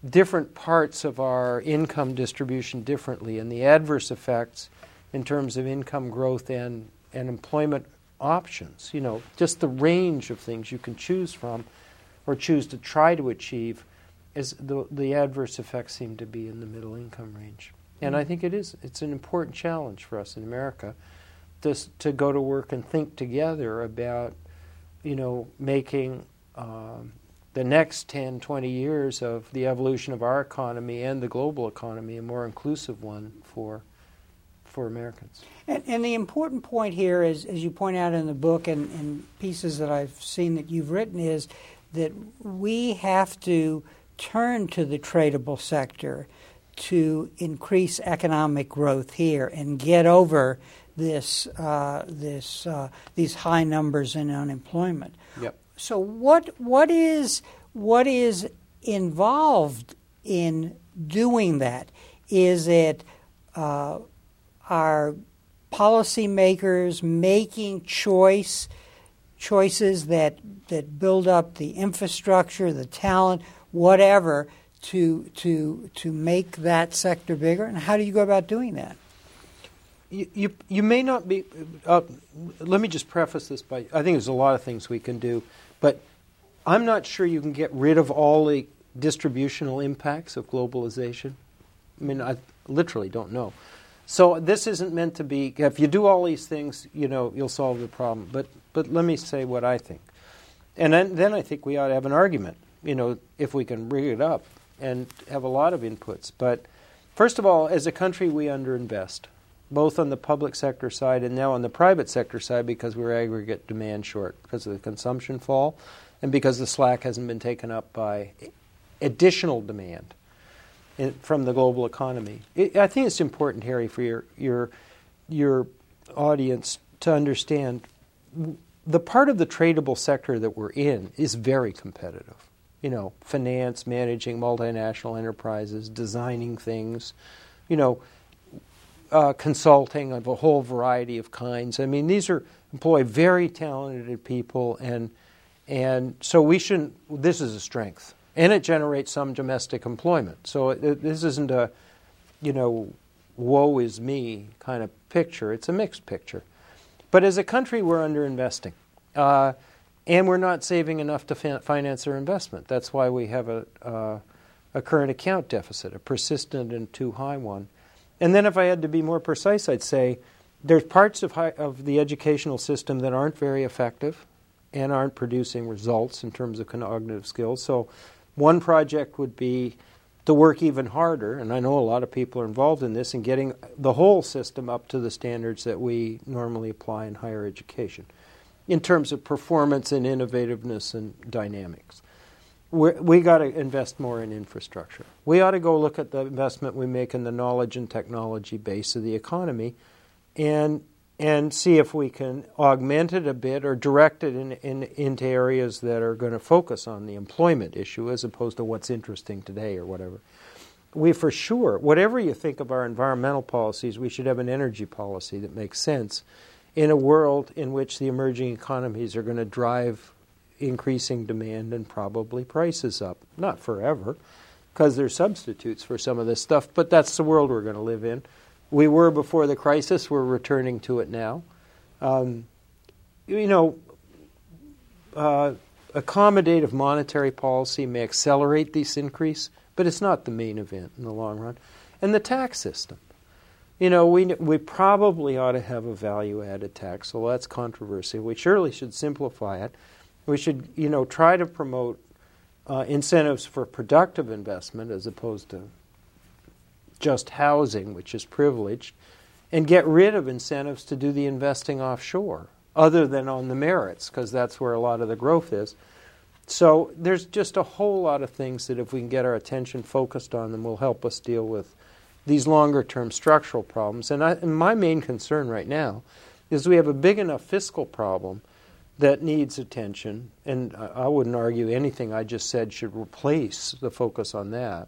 different parts of our income distribution differently, and the adverse effects in terms of income growth and, and employment options, you know, just the range of things you can choose from or choose to try to achieve, is the, the adverse effects seem to be in the middle income range. And I think it is, it's an important challenge for us in America to, to go to work and think together about, you know, making um, the next 10, 20 years of the evolution of our economy and the global economy a more inclusive one for, for Americans. And, and the important point here is, as you point out in the book and, and pieces that I've seen that you've written, is that we have to turn to the tradable sector to increase economic growth here and get over this uh, this uh, these high numbers in unemployment. Yep. So what what is what is involved in doing that? Is it uh, our policymakers making choice choices that that build up the infrastructure, the talent, whatever to to to make that sector bigger? And how do you go about doing that? You, you, you may not be. Uh, let me just preface this by I think there's a lot of things we can do, but I'm not sure you can get rid of all the distributional impacts of globalization. I mean, I literally don't know. So this isn't meant to be. If you do all these things, you know, you'll solve the problem. But but let me say what I think, and then then I think we ought to have an argument. You know, if we can bring it up and have a lot of inputs. But first of all, as a country, we underinvest both on the public sector side and now on the private sector side because we're aggregate demand short because of the consumption fall and because the slack hasn't been taken up by additional demand in, from the global economy. It, I think it's important, Harry, for your your your audience to understand the part of the tradable sector that we're in is very competitive. You know, finance, managing multinational enterprises, designing things, you know, uh, consulting of a whole variety of kinds. I mean, these are employ very talented people, and and so we shouldn't. This is a strength, and it generates some domestic employment. So it, this isn't a, you know, woe is me kind of picture. It's a mixed picture. But as a country, we're underinvesting. Uh, and we're not saving enough to fin- finance our investment. That's why we have a, uh, a current account deficit, a persistent and too high one. And then, if I had to be more precise, I'd say there's parts of, high, of the educational system that aren't very effective and aren't producing results in terms of cognitive skills. So, one project would be to work even harder, and I know a lot of people are involved in this, in getting the whole system up to the standards that we normally apply in higher education in terms of performance and innovativeness and dynamics we're, we got to invest more in infrastructure. We ought to go look at the investment we make in the knowledge and technology base of the economy, and and see if we can augment it a bit or direct it in, in, into areas that are going to focus on the employment issue as opposed to what's interesting today or whatever. We for sure, whatever you think of our environmental policies, we should have an energy policy that makes sense in a world in which the emerging economies are going to drive increasing demand and probably prices up. Not forever, because there's substitutes for some of this stuff, but that's the world we're going to live in. We were before the crisis, we're returning to it now. Um, you know, uh, accommodative monetary policy may accelerate this increase, but it's not the main event in the long run. And the tax system. You know, we, we probably ought to have a value added tax, so that's controversy. We surely should simplify it. We should, you know, try to promote uh, incentives for productive investment as opposed to just housing, which is privileged, and get rid of incentives to do the investing offshore, other than on the merits, because that's where a lot of the growth is. So there's just a whole lot of things that if we can get our attention focused on them will help us deal with these longer term structural problems. And, I, and my main concern right now is we have a big enough fiscal problem that needs attention, and I wouldn't argue anything I just said should replace the focus on that.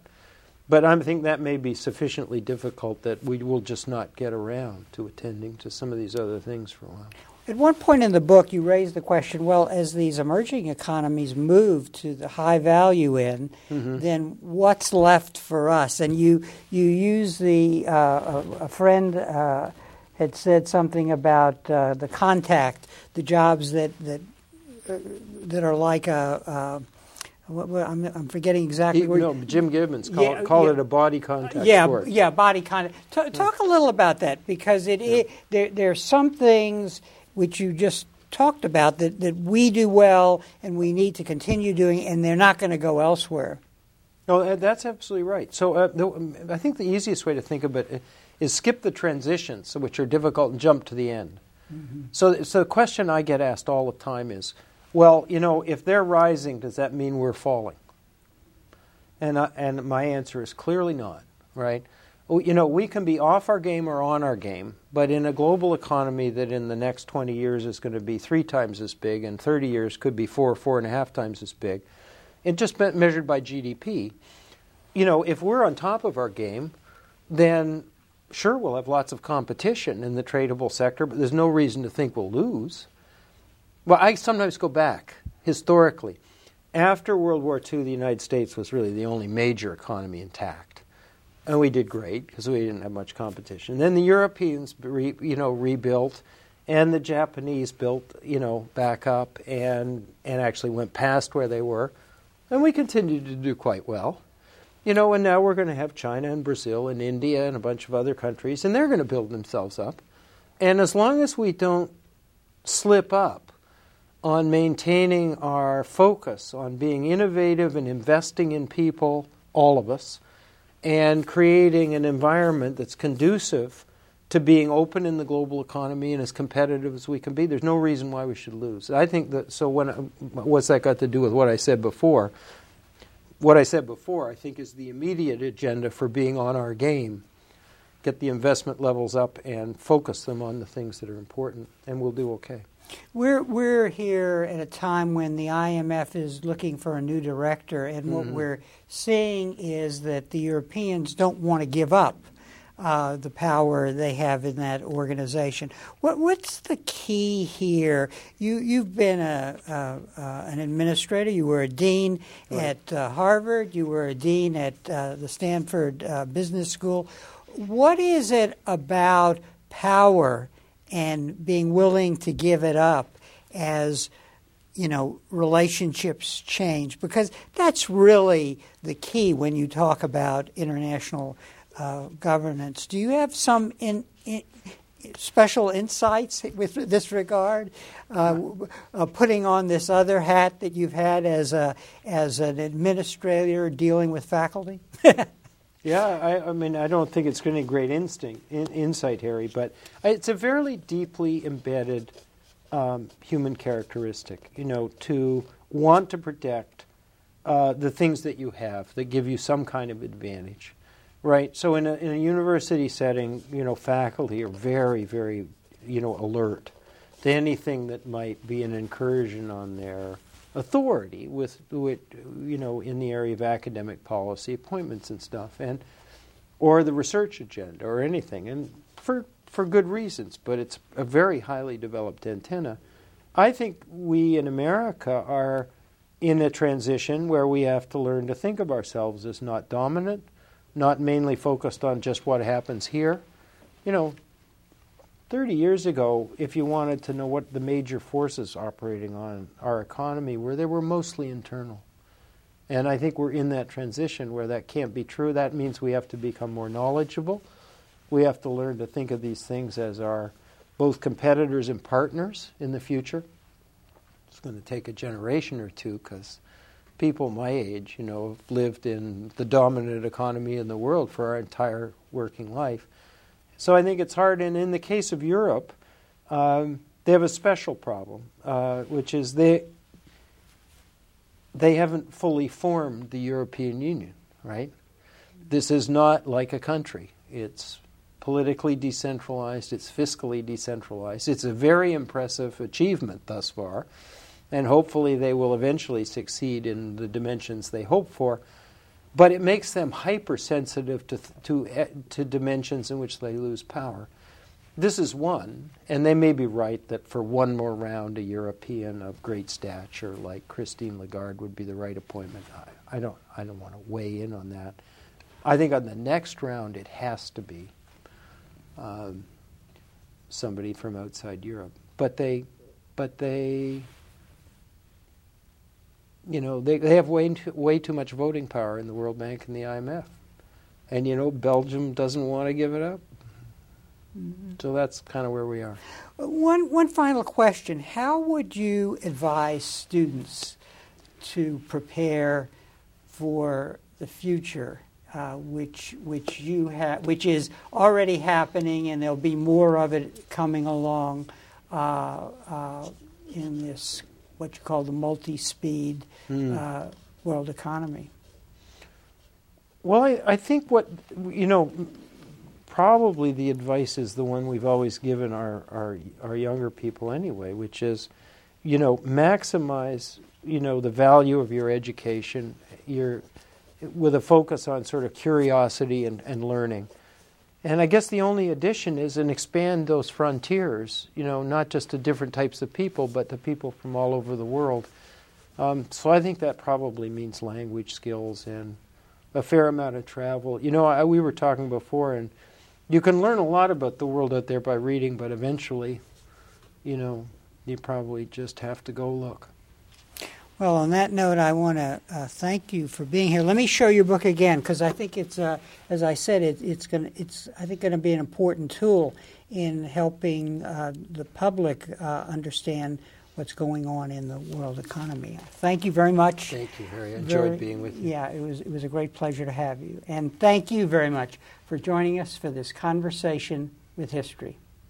But I think that may be sufficiently difficult that we will just not get around to attending to some of these other things for a while. At one point in the book, you raised the question well, as these emerging economies move to the high value end, mm-hmm. then what's left for us? And you, you use the, uh, a, a, friend uh, had said something about uh, the contact, the jobs that, that, uh, that are like a, what, what, I'm, I'm, forgetting exactly. He, no, Jim Gibbons called, yeah, called yeah, it a body contact. Yeah, sport. yeah, body contact. T- talk a little about that because it, yeah. it there there are some things which you just talked about that, that we do well and we need to continue doing, and they're not going to go elsewhere. No, that's absolutely right. So uh, the, I think the easiest way to think of it is skip the transitions, which are difficult, and jump to the end. Mm-hmm. So, so the question I get asked all the time is, well, you know, if they're rising, does that mean we're falling? And, uh, and my answer is clearly not, right? You know, we can be off our game or on our game, but in a global economy that in the next 20 years is going to be three times as big and 30 years could be four, four and a half times as big, it just measured by GDP. You know, if we're on top of our game, then sure, we'll have lots of competition in the tradable sector, but there's no reason to think we'll lose. Well, I sometimes go back historically. After World War II, the United States was really the only major economy intact. And we did great because we didn't have much competition. Then the Europeans, re, you know, rebuilt, and the Japanese built, you know, back up and and actually went past where they were, and we continued to do quite well, you know. And now we're going to have China and Brazil and India and a bunch of other countries, and they're going to build themselves up. And as long as we don't slip up on maintaining our focus on being innovative and investing in people, all of us, and creating an environment that's conducive to being open in the global economy and as competitive as we can be. There's no reason why we should lose. I think that. So, when what's that got to do with what I said before? What I said before, I think, is the immediate agenda for being on our game. Get the investment levels up and focus them on the things that are important, and we'll do okay. We're we're here at a time when the IMF is looking for a new director, and what mm-hmm. we're seeing is that the Europeans don't want to give up uh, the power they have in that organization. What what's the key here? You you've been a, a, an administrator. You were a dean right. at uh, Harvard. You were a dean at uh, the Stanford uh, Business School. What is it about power? And being willing to give it up as you know relationships change because that's really the key when you talk about international uh, governance. Do you have some in, in, special insights with this regard? Uh, uh, putting on this other hat that you've had as a as an administrator dealing with faculty. Yeah, I, I, mean, I don't think it's any great instinct, in, insight, Harry, but it's a fairly deeply embedded um, human characteristic. You know, to want to protect uh, the things that you have that give you some kind of advantage, right? So, in a, in a university setting, you know, faculty are very, very, you know, alert to anything that might be an incursion on their authority with, with you know in the area of academic policy appointments and stuff and or the research agenda or anything and for for good reasons but it's a very highly developed antenna. I think we in america are in a transition where we have to learn to think of ourselves as not dominant not mainly focused on just what happens here. You know 30 years ago, if you wanted to know what the major forces operating on our economy were, they were mostly internal. And I think we're in that transition where that can't be true. That means we have to become more knowledgeable. We have to learn to think of these things as our both competitors and partners in the future. It's going to take a generation or two because people my age, you know, have lived in the dominant economy in the world for our entire working life. So I think it's hard. And in the case of Europe, um, they have a special problem, uh, which is they they haven't fully formed the European Union. Right? This is not like a country. It's politically decentralized. It's fiscally decentralized. It's a very impressive achievement thus far, and hopefully they will eventually succeed in the dimensions they hope for but it makes them hypersensitive to, to, to dimensions in which they lose power. this is one, and they may be right that for one more round, a European of great stature like Christine Lagarde would be the right appointment. I, I don't, I don't want to weigh in on that. I think on the next round, it has to be um, somebody from outside Europe. But they, but they, you know, they, they have way too, way too much voting power in the World Bank and the IMF. And, you know, Belgium doesn't want to give it up. Mm-hmm. So that's kind of where we are. One, one final question. How would you advise students to prepare for the future, uh, which, which, you ha- which is already happening and there'll be more of it coming along uh, uh, in this, what you call the multi speed mm. world economy? Well, I, I think what, you know, probably the advice is the one we've always given our, our, our younger people anyway, which is, you know, maximize, you know, the value of your education, your, with a focus on sort of curiosity and, and learning. And I guess the only addition is and expand those frontiers, you know, not just to different types of people, but to people from all over the world. Um, so I think that probably means language skills and a fair amount of travel. You know, I, we were talking before, and you can learn a lot about the world out there by reading, but eventually, you know, you probably just have to go look. Well, on that note, I want to uh, thank you for being here. Let me show your book again because I think it's, uh, as I said, it, it's going it's I think going to be an important tool in helping uh, the public uh, understand what's going on in the world economy. Thank you very much. Thank you, Harry. I enjoyed very, being with you. Yeah, it was, it was a great pleasure to have you. And thank you very much for joining us for this conversation with history.